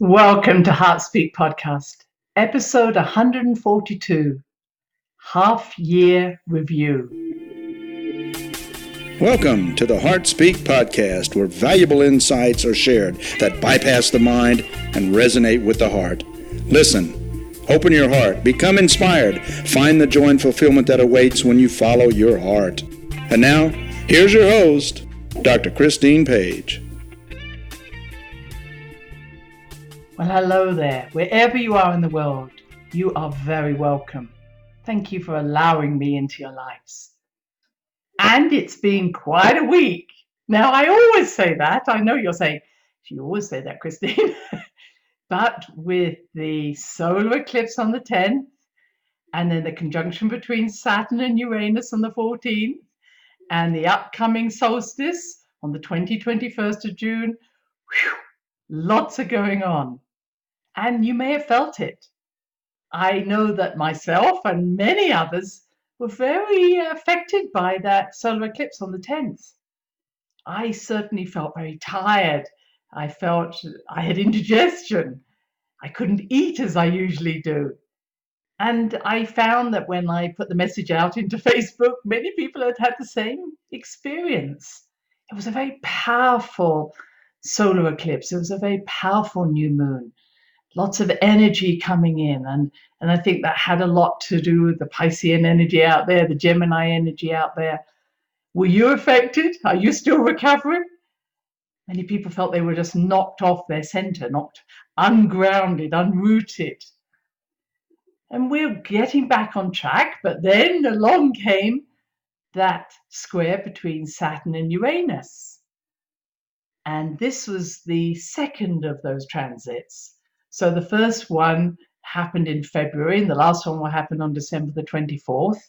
Welcome to Heartspeak Podcast, episode 142, half year review. Welcome to the Heartspeak Podcast, where valuable insights are shared that bypass the mind and resonate with the heart. Listen, open your heart, become inspired, find the joy and fulfillment that awaits when you follow your heart. And now, here's your host, Dr. Christine Page. Well, hello there. Wherever you are in the world, you are very welcome. Thank you for allowing me into your lives. And it's been quite a week. Now, I always say that. I know you're saying, you always say that, Christine. but with the solar eclipse on the 10th, and then the conjunction between Saturn and Uranus on the 14th, and the upcoming solstice on the 20, 21st of June, whew, lots are going on and you may have felt it. I know that myself and many others were very uh, affected by that solar eclipse on the 10th. I certainly felt very tired. I felt I had indigestion. I couldn't eat as I usually do. And I found that when I put the message out into Facebook, many people had had the same experience. It was a very powerful solar eclipse, it was a very powerful new moon lots of energy coming in and and I think that had a lot to do with the Piscean energy out there, the Gemini energy out there. Were you affected? Are you still recovering? Many people felt they were just knocked off their center, knocked ungrounded, unrooted. And we're getting back on track, but then along came that square between Saturn and Uranus. And this was the second of those transits. So the first one happened in February, and the last one will happen on December the 24th.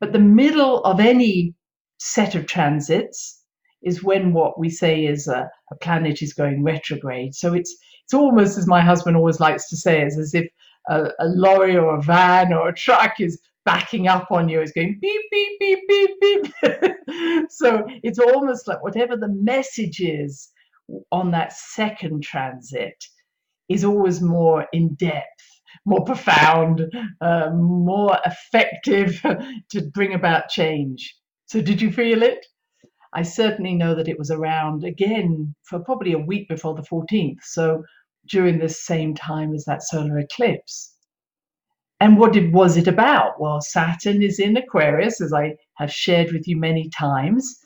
But the middle of any set of transits is when what we say is a, a planet is going retrograde. So it's it's almost as my husband always likes to say, is as if a, a lorry or a van or a truck is backing up on you is going beep beep beep beep beep so it's almost like whatever the message is on that second transit is always more in depth, more profound, uh, more effective to bring about change. So, did you feel it? I certainly know that it was around again for probably a week before the 14th. So, during the same time as that solar eclipse. And what did, was it about? Well, Saturn is in Aquarius, as I have shared with you many times.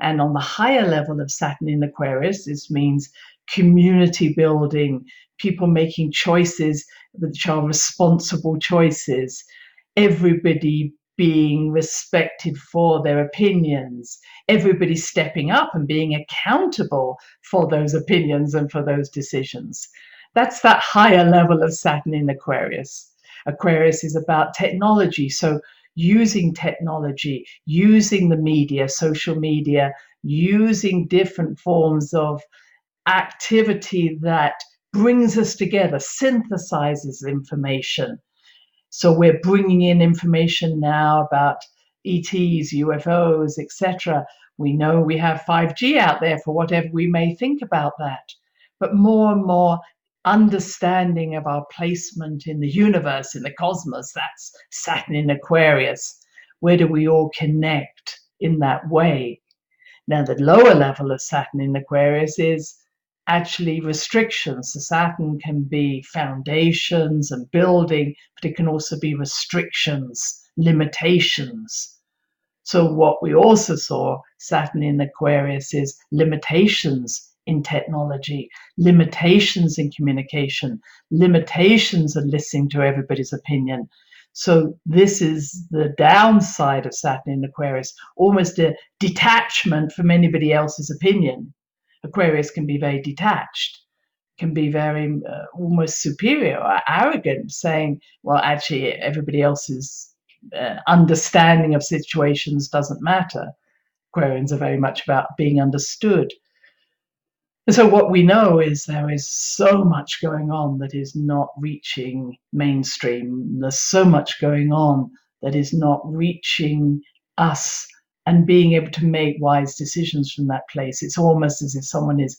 And on the higher level of Saturn in Aquarius, this means community building, people making choices which are responsible choices, everybody being respected for their opinions, everybody stepping up and being accountable for those opinions and for those decisions. That's that higher level of Saturn in Aquarius. Aquarius is about technology. So, using technology, using the media, social media, using different forms of activity that brings us together, synthesizes information. So we're bringing in information now about ETs, UFOs, etc. We know we have 5G out there for whatever we may think about that. But more and more understanding of our placement in the universe, in the cosmos, that's Saturn in Aquarius. Where do we all connect in that way? Now, the lower level of Saturn in Aquarius is actually restrictions. Saturn can be foundations and building, but it can also be restrictions, limitations. So, what we also saw, Saturn in Aquarius, is limitations in technology, limitations in communication, limitations of listening to everybody's opinion. So, this is the downside of Saturn in Aquarius, almost a detachment from anybody else's opinion. Aquarius can be very detached, can be very uh, almost superior or arrogant, saying, well, actually, everybody else's uh, understanding of situations doesn't matter. Aquarians are very much about being understood. And so, what we know is there is so much going on that is not reaching mainstream. There's so much going on that is not reaching us and being able to make wise decisions from that place. It's almost as if someone is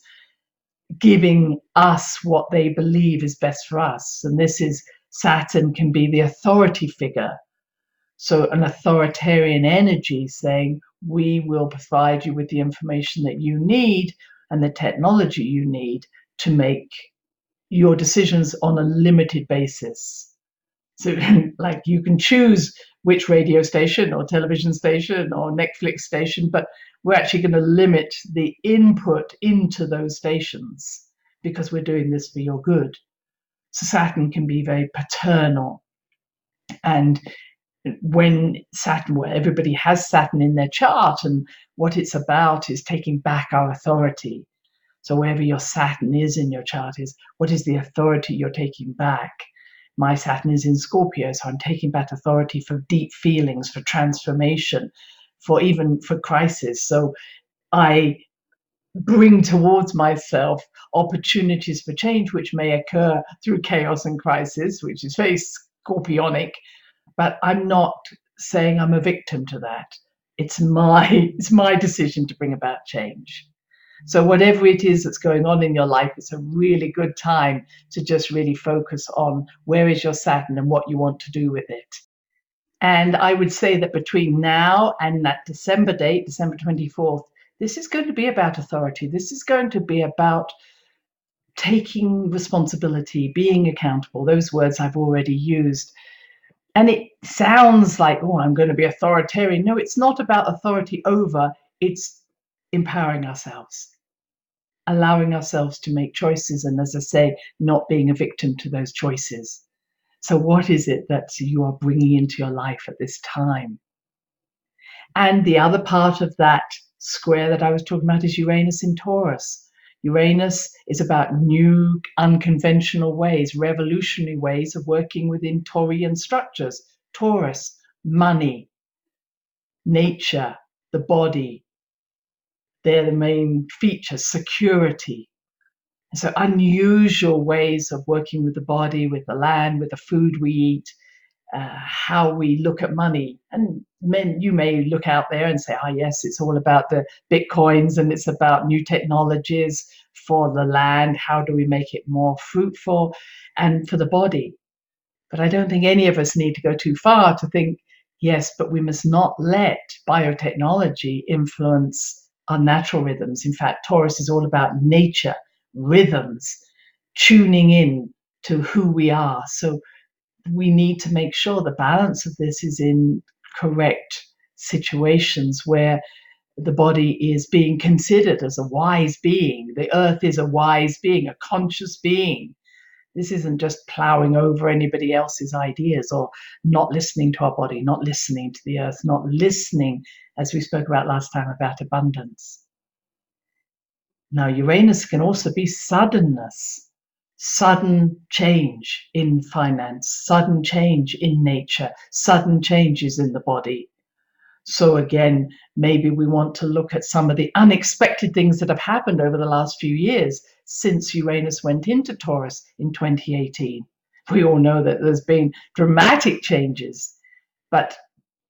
giving us what they believe is best for us. And this is Saturn can be the authority figure. So, an authoritarian energy saying, We will provide you with the information that you need and the technology you need to make your decisions on a limited basis. So, like, you can choose which radio station or television station or Netflix station, but we're actually going to limit the input into those stations because we're doing this for your good. So Saturn can be very paternal. And when Saturn, where everybody has Saturn in their chart, and what it's about is taking back our authority. So wherever your Saturn is in your chart is what is the authority you're taking back? My Saturn is in Scorpio, so I'm taking back authority for deep feelings, for transformation, for even for crisis. So I bring towards myself opportunities for change which may occur through chaos and crisis, which is very scorpionic, but I'm not saying I'm a victim to that. It's my it's my decision to bring about change. So whatever it is that's going on in your life, it's a really good time to just really focus on where is your Saturn and what you want to do with it. And I would say that between now and that December date, December 24th, this is going to be about authority. This is going to be about taking responsibility, being accountable. Those words I've already used. And it sounds like, oh, I'm going to be authoritarian. No, it's not about authority over, it's empowering ourselves, allowing ourselves to make choices. And as I say, not being a victim to those choices. So, what is it that you are bringing into your life at this time? And the other part of that square that I was talking about is Uranus in Taurus. Uranus is about new, unconventional ways, revolutionary ways of working within Taurian structures. Taurus, money, nature, the body. They're the main features, security. so, unusual ways of working with the body, with the land, with the food we eat, uh, how we look at money. And men, you may look out there and say, "Ah, oh, yes, it's all about the bitcoins and it's about new technologies for the land. How do we make it more fruitful and for the body?" But I don't think any of us need to go too far to think, yes, but we must not let biotechnology influence our natural rhythms. In fact, Taurus is all about nature, rhythms, tuning in to who we are. So we need to make sure the balance of this is in correct situations where the body is being considered as a wise being. The earth is a wise being, a conscious being. This isn't just plowing over anybody else's ideas or not listening to our body, not listening to the earth, not listening, as we spoke about last time, about abundance. Now, Uranus can also be suddenness sudden change in finance, sudden change in nature, sudden changes in the body. So, again, maybe we want to look at some of the unexpected things that have happened over the last few years since Uranus went into Taurus in 2018. We all know that there's been dramatic changes, but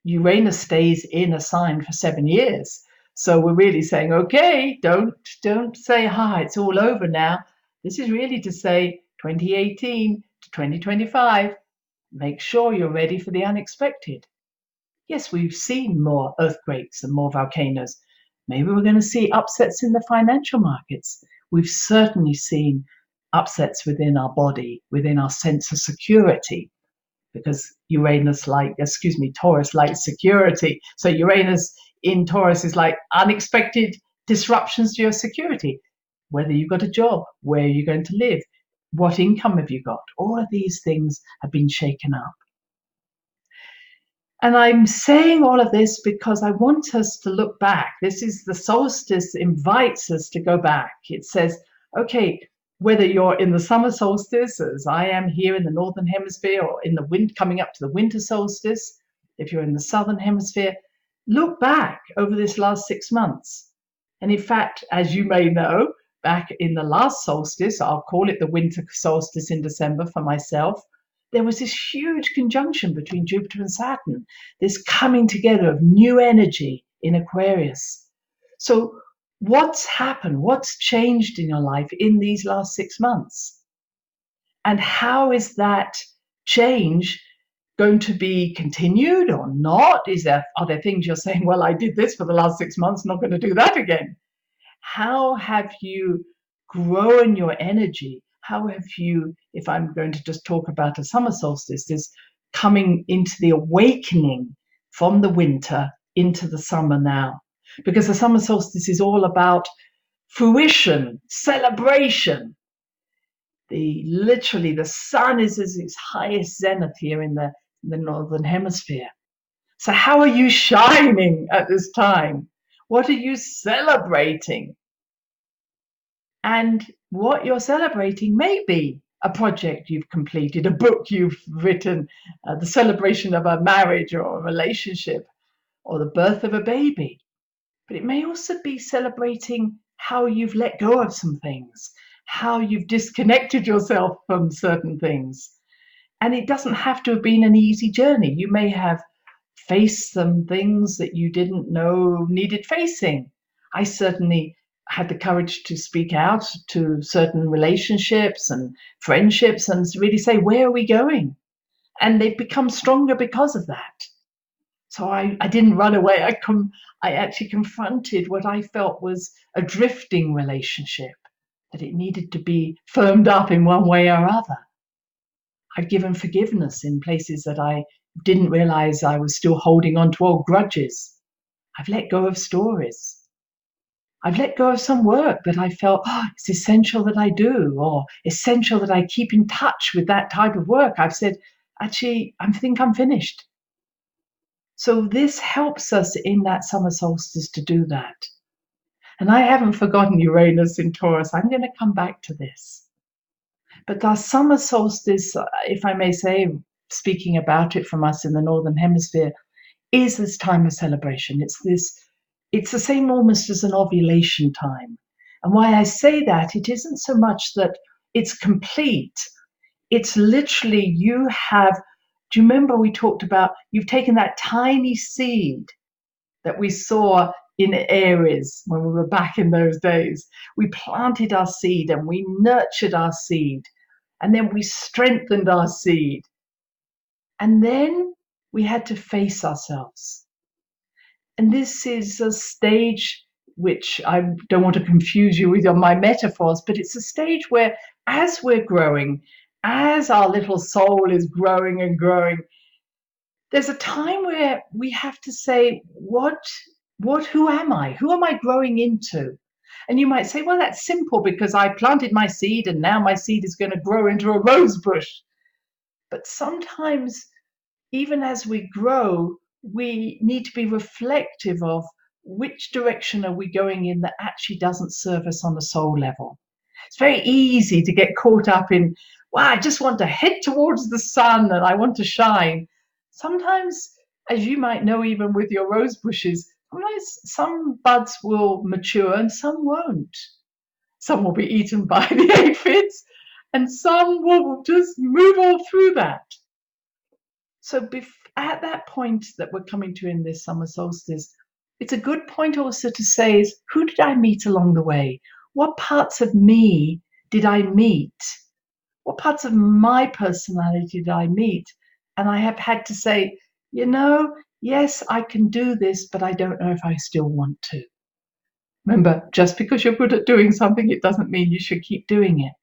Uranus stays in a sign for seven years. So we're really saying, okay, don't don't say hi, it's all over now. This is really to say 2018 to 2025. Make sure you're ready for the unexpected. Yes, we've seen more earthquakes and more volcanoes. Maybe we're going to see upsets in the financial markets. We've certainly seen upsets within our body, within our sense of security, because Uranus, like, excuse me, Taurus, like security. So Uranus in Taurus is like unexpected disruptions to your security whether you've got a job, where are you're going to live, what income have you got. All of these things have been shaken up. And I'm saying all of this because I want us to look back. This is the solstice invites us to go back. It says, okay, whether you're in the summer solstice, as I am here in the northern hemisphere, or in the wind coming up to the winter solstice, if you're in the southern hemisphere, look back over this last six months. And in fact, as you may know, back in the last solstice, I'll call it the winter solstice in December for myself, there was this huge conjunction between Jupiter and Saturn, this coming together of new energy in Aquarius. So what's happened? What's changed in your life in these last six months? And how is that change going to be continued or not? Is there are there things you're saying, well, I did this for the last six months, not going to do that again? How have you grown your energy? How have you, if I'm going to just talk about a summer solstice, this coming into the awakening from the winter into the summer now? Because the summer solstice is all about fruition, celebration, the literally the sun is at its highest zenith here in the, in the northern hemisphere. So how are you shining at this time? What are you celebrating? And what you're celebrating may be a project you've completed, a book you've written, uh, the celebration of a marriage or a relationship, or the birth of a baby. But it may also be celebrating how you've let go of some things, how you've disconnected yourself from certain things. And it doesn't have to have been an easy journey. You may have faced some things that you didn't know needed facing. I certainly had the courage to speak out to certain relationships and friendships and really say, where are we going? And they've become stronger because of that. So I, I didn't run away. I com- I actually confronted what I felt was a drifting relationship that it needed to be firmed up in one way or other. I've given forgiveness in places that I didn't realize I was still holding on to old grudges. I've let go of stories. I've let go of some work that I felt oh, it's essential that I do, or essential that I keep in touch with that type of work. I've said, actually, I think I'm finished. So this helps us in that summer solstice to do that. And I haven't forgotten Uranus in Taurus. I'm going to come back to this. But our summer solstice, if I may say, speaking about it from us in the Northern Hemisphere, is this time of celebration. It's this, it's the same almost as an ovulation time. And why I say that, it isn't so much that it's complete. It's literally you have, do you remember we talked about you've taken that tiny seed that we saw in Aries when we were back in those days. We planted our seed and we nurtured our seed, and then we strengthened our seed. And then we had to face ourselves. And this is a stage which I don't want to confuse you with my metaphors, but it's a stage where as we're growing, as our little soul is growing and growing, there's a time where we have to say, what what who am I? Who am I growing into? And you might say, well, that's simple because I planted my seed and now my seed is going to grow into a rose bush. But sometimes, even as we grow, we need to be reflective of which direction are we going in that actually doesn't serve us on a soul level. It's very easy to get caught up in, well, I just want to head towards the sun and I want to shine. Sometimes, as you might know, even with your rose bushes, some buds will mature and some won't. Some will be eaten by the aphids and some will just move all through that. So bef- at that point that we're coming to in this summer solstice, it's a good point also to say is who did I meet along the way? What parts of me did I meet? What parts of my personality did I meet? And I have had to say, you know, yes, I can do this, but I don't know if I still want to. Remember, just because you're good at doing something, it doesn't mean you should keep doing it.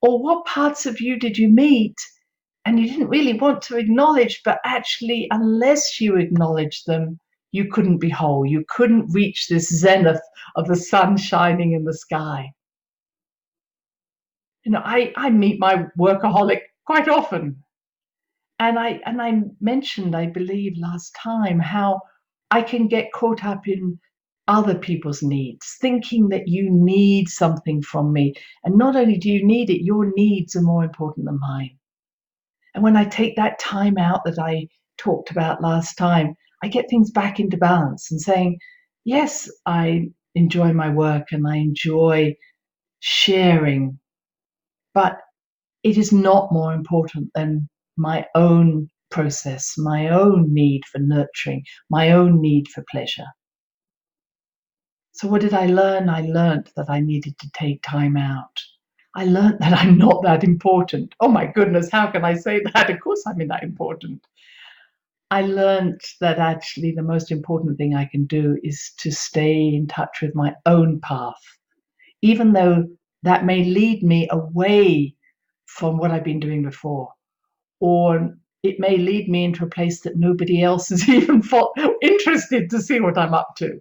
Or what parts of you did you meet and you didn't really want to acknowledge, but actually, unless you acknowledge them, you couldn't be whole. You couldn't reach this zenith of the sun shining in the sky. You know, I, I meet my workaholic quite often and I and I mentioned, I believe, last time how I can get caught up in other people's needs, thinking that you need something from me. And not only do you need it, your needs are more important than mine. And when I take that time out that I talked about last time, I get things back into balance and saying, yes, I enjoy my work and I enjoy sharing, but it is not more important than my own process, my own need for nurturing, my own need for pleasure. So, what did I learn? I learned that I needed to take time out. I learned that I'm not that important. Oh my goodness, how can I say that? Of course, I'm that important. I learned that actually the most important thing I can do is to stay in touch with my own path, even though that may lead me away from what I've been doing before, or it may lead me into a place that nobody else is even interested to see what I'm up to.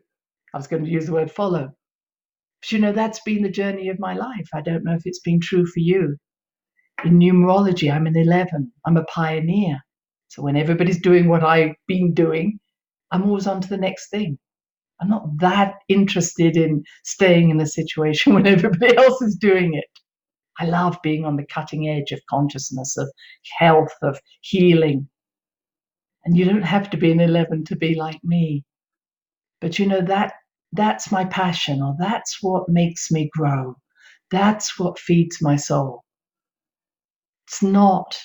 I was going to use the word follow. You know, that's been the journey of my life. I don't know if it's been true for you. In numerology, I'm an 11, I'm a pioneer. So when everybody's doing what I've been doing, I'm always on to the next thing. I'm not that interested in staying in the situation when everybody else is doing it. I love being on the cutting edge of consciousness, of health, of healing. And you don't have to be an 11 to be like me. But you know, that that's my passion, or that's what makes me grow. That's what feeds my soul. It's not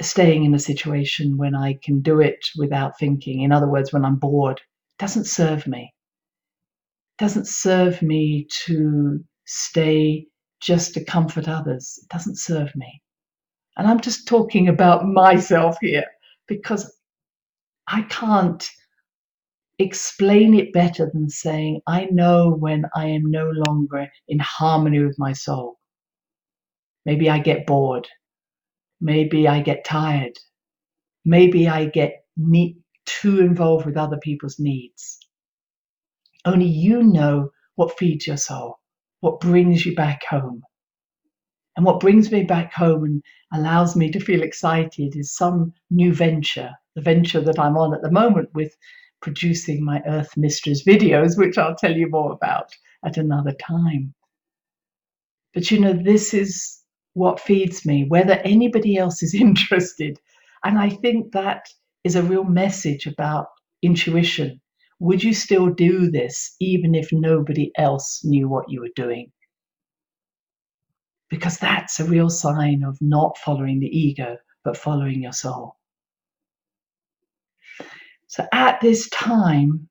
staying in a situation when I can do it without thinking. In other words, when I'm bored, it doesn't serve me. It doesn't serve me to stay just to comfort others. It doesn't serve me. And I'm just talking about myself here because I can't explain it better than saying, I know when I am no longer in harmony with my soul. Maybe I get bored. Maybe I get tired. Maybe I get too involved with other people's needs. Only you know what feeds your soul, what brings you back home. And what brings me back home and allows me to feel excited is some new venture, the venture that I'm on at the moment with producing my Earth Mysteries videos, which I'll tell you more about at another time. But you know, this is what feeds me, whether anybody else is interested. And I think that is a real message about intuition. Would you still do this even if nobody else knew what you were doing? Because that's a real sign of not following the ego, but following your soul. So at this time,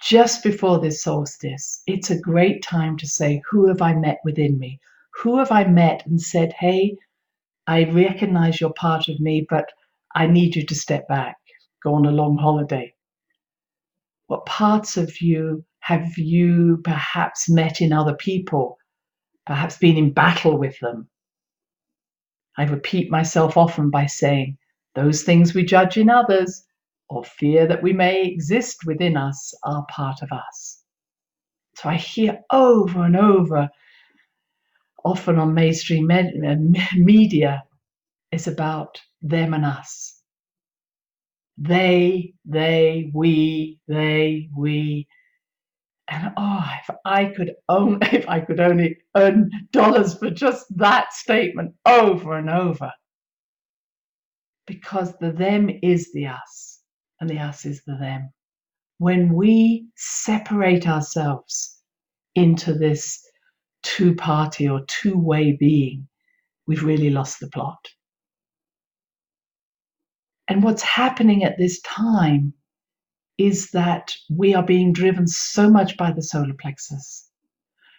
just before this solstice, it's a great time to say, Who have I met within me? Who have I met and said, Hey, I recognize you're part of me, but I need you to step back, go on a long holiday? What parts of you have you perhaps met in other people, perhaps been in battle with them? I repeat myself often by saying, Those things we judge in others or fear that we may exist within us are part of us. So I hear over and over often on mainstream media, is about them and us. They, they, we, they, we. And oh, if I could own, if I could only earn dollars for just that statement over and over. Because the them is the us, and the us is the them. When we separate ourselves into this two party or two way being, we've really lost the plot. And what's happening at this time is that we are being driven so much by the solar plexus.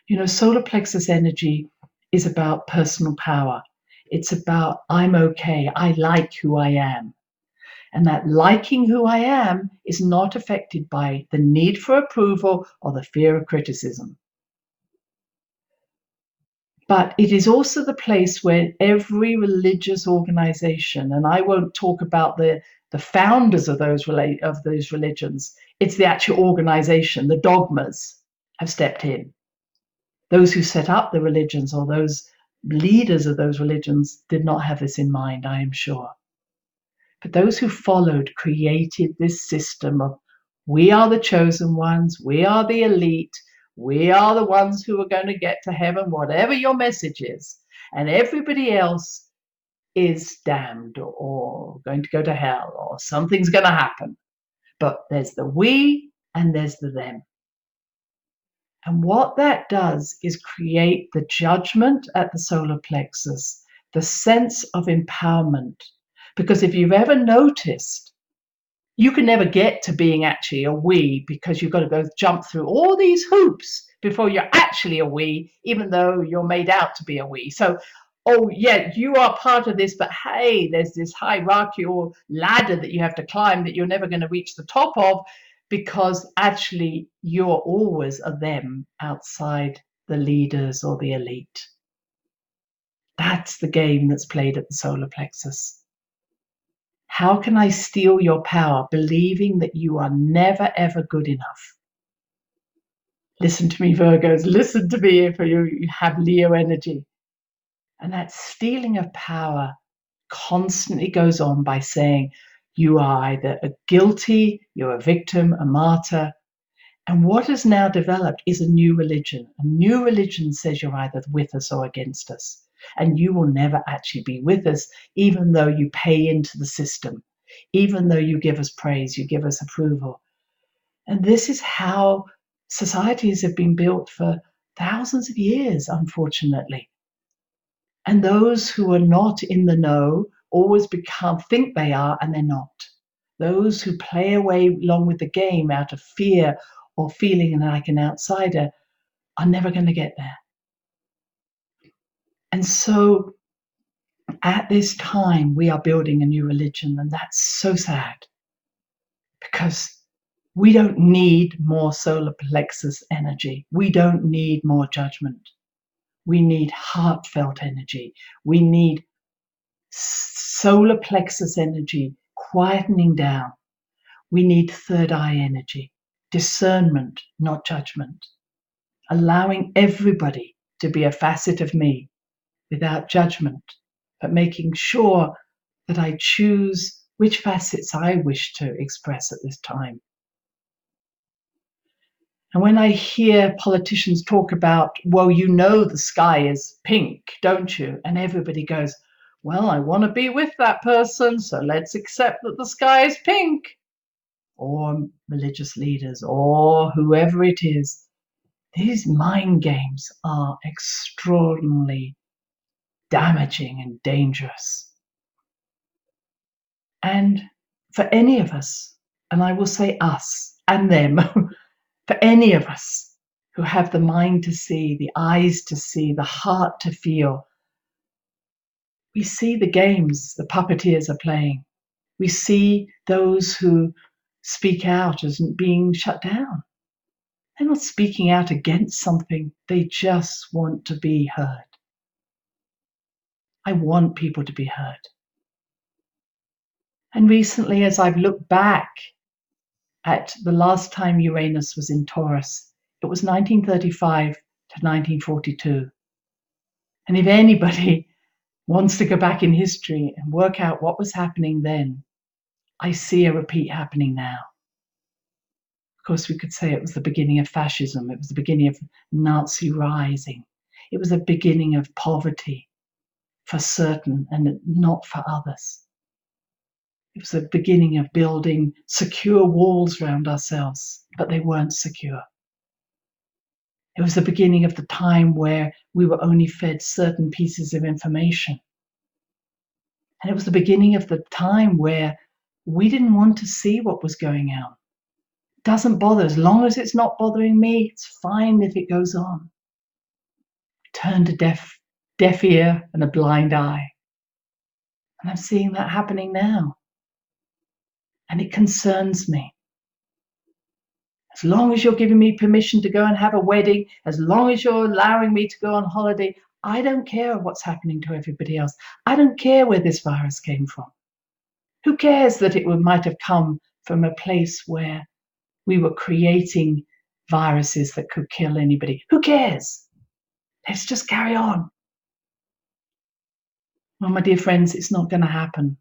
You know, solar plexus energy is about personal power. It's about, I'm okay, I like who I am. And that liking who I am is not affected by the need for approval or the fear of criticism. But it is also the place where every religious organization, and I won't talk about the, the founders of those, of those religions, it's the actual organization, the dogmas have stepped in. Those who set up the religions or those leaders of those religions did not have this in mind, I am sure. But those who followed created this system of we are the chosen ones, we are the elite, we are the ones who are going to get to heaven, whatever your message is. And everybody else is damned or going to go to hell or something's going to happen. But there's the we and there's the them. And what that does is create the judgment at the solar plexus, the sense of empowerment. Because if you've ever noticed, you can never get to being actually a we because you've got to go jump through all these hoops before you're actually a we, even though you're made out to be a we. So, oh, yeah, you are part of this, but hey, there's this hierarchical ladder that you have to climb that you're never going to reach the top of because actually you're always a them outside the leaders or the elite. That's the game that's played at the solar plexus. How can I steal your power believing that you are never ever good enough? Listen to me, Virgos. Listen to me if you have Leo energy. And that stealing of power constantly goes on by saying you are either a guilty, you're a victim, a martyr. And what has now developed is a new religion. A new religion says you're either with us or against us. And you will never actually be with us, even though you pay into the system, even though you give us praise, you give us approval. And this is how societies have been built for thousands of years, unfortunately. And those who are not in the know always become think they are and they're not. Those who play away along with the game out of fear or feeling like an outsider are never going to get there. And so at this time, we are building a new religion, and that's so sad because we don't need more solar plexus energy. We don't need more judgment. We need heartfelt energy. We need solar plexus energy quietening down. We need third eye energy, discernment, not judgment, allowing everybody to be a facet of me without judgment, but making sure that I choose which facets I wish to express at this time. And when I hear politicians talk about, well, you know the sky is pink, don't you? And everybody goes, well, I want to be with that person, so let's accept that the sky is pink. Or religious leaders, or whoever it is. These mind games are extraordinarily damaging and dangerous. And for any of us, and I will say us and them, for any of us who have the mind to see, the eyes to see, the heart to feel, we see the games the puppeteers are playing. We see those who speak out as being shut down. They're not speaking out against something, they just want to be heard. I want people to be heard. And recently, as I've looked back at the last time Uranus was in Taurus, it was 1935 to 1942. And if anybody wants to go back in history and work out what was happening then, I see a repeat happening now. Of course, we could say it was the beginning of fascism, it was the beginning of Nazi rising, it was the beginning of poverty for certain and not for others. It was the beginning of building secure walls around ourselves, but they weren't secure. It was the beginning of the time where we were only fed certain pieces of information. And it was the beginning of the time where we didn't want to see what was going on. It doesn't bother. As long as it's not bothering me, it's fine if it goes on. Turn to deaf, deaf ear and a blind eye. And I'm seeing that happening now. And it concerns me. As long as you're giving me permission to go and have a wedding, as long as you're allowing me to go on holiday, I don't care what's happening to everybody else. I don't care where this virus came from. Who cares that it might have come from a place where we were creating viruses that could kill anybody? Who cares? Let's just carry on. Well, my dear friends, it's not going to happen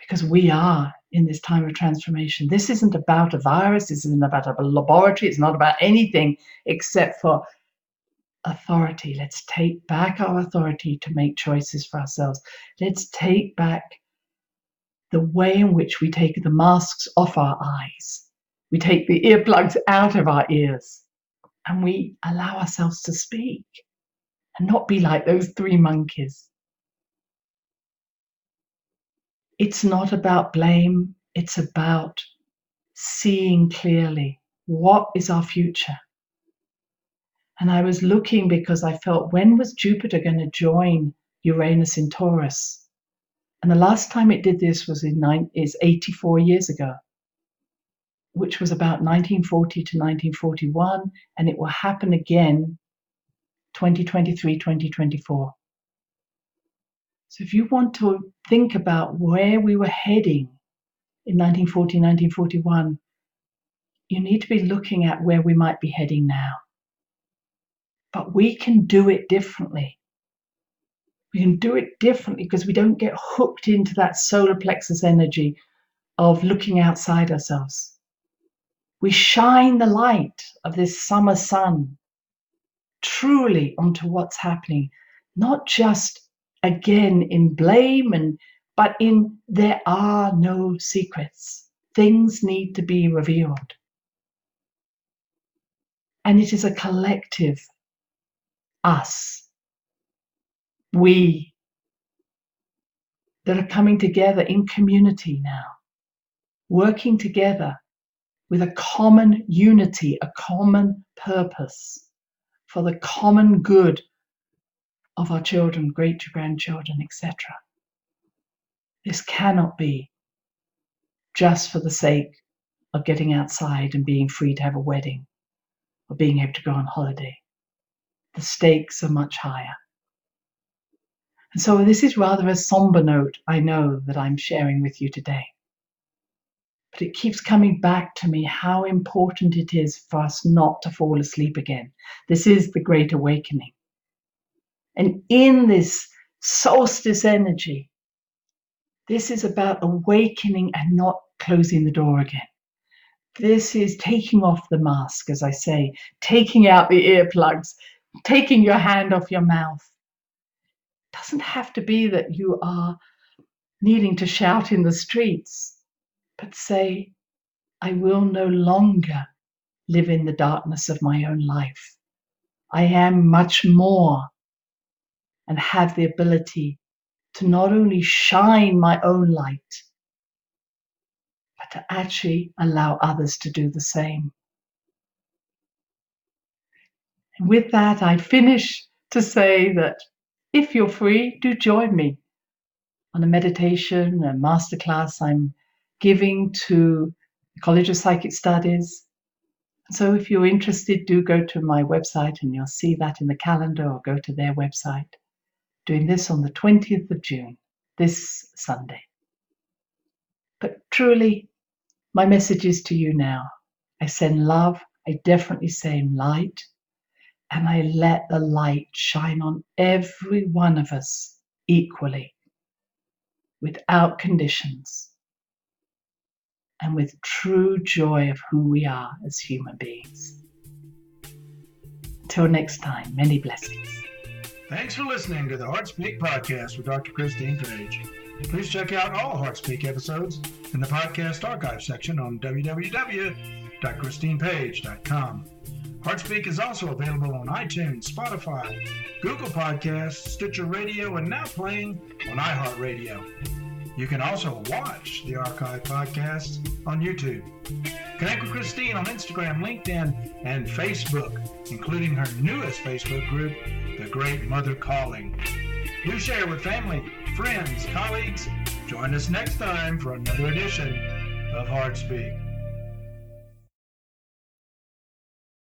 because we are in this time of transformation. This isn't about a virus, this isn't about a laboratory, it's not about anything except for authority. Let's take back our authority to make choices for ourselves. Let's take back the way in which we take the masks off our eyes. We take the earplugs out of our ears and we allow ourselves to speak and not be like those three monkeys. It's not about blame. It's about seeing clearly what is our future. And I was looking because I felt when was Jupiter going to join Uranus in Taurus? And the last time it did this was in nine, is 84 years ago, which was about 1940 to 1941, and it will happen again 2023, 2024. So if you want to think about where we were heading in 1940, 1941, you need to be looking at where we might be heading now. But we can do it differently. We can do it differently because we don't get hooked into that solar plexus energy of looking outside ourselves. We shine the light of this summer sun truly onto what's happening, not just again in blame and but in there are no secrets. Things need to be revealed. And it is a collective us, we that are coming together in community now, working together with a common unity, a common purpose for the common good of our children, great grandchildren, etc. This cannot be just for the sake of getting outside and being free to have a wedding or being able to go on holiday. The stakes are much higher. And so, this is rather a somber note, I know, that I'm sharing with you today. But it keeps coming back to me how important it is for us not to fall asleep again. This is the Great Awakening. And in this solstice energy, this is about awakening and not closing the door again. This is taking off the mask, as I say, taking out the earplugs, taking your hand off your mouth. It doesn't have to be that you are needing to shout in the streets, but say, I will no longer live in the darkness of my own life. I am much more and have the ability to not only shine my own light, but to actually allow others to do the same. And with that, I finish to say that if you're free, do join me on a meditation, a masterclass I'm giving to the College of Psychic Studies. So if you're interested, do go to my website and you'll see that in the calendar or go to their website doing this on the 20th of June, this Sunday. But truly, my message is to you now. I send love, I definitely send light, and I let the light shine on every one of us equally, without conditions, and with true joy of who we are as human beings. Until next time, many blessings. Thanks for listening to the HeartSpeak podcast with Dr. Christine Page. Please check out all HeartSpeak episodes in the podcast archive section on www.christinepage.com. HeartSpeak is also available on iTunes, Spotify, Google Podcasts, Stitcher Radio, and now playing on iHeartRadio. You can also watch the archive podcasts on YouTube. Connect with Christine on Instagram, LinkedIn, and Facebook, including her newest Facebook group, The Great Mother Calling. Do share with family, friends, colleagues. Join us next time for another edition of HeartSpeak.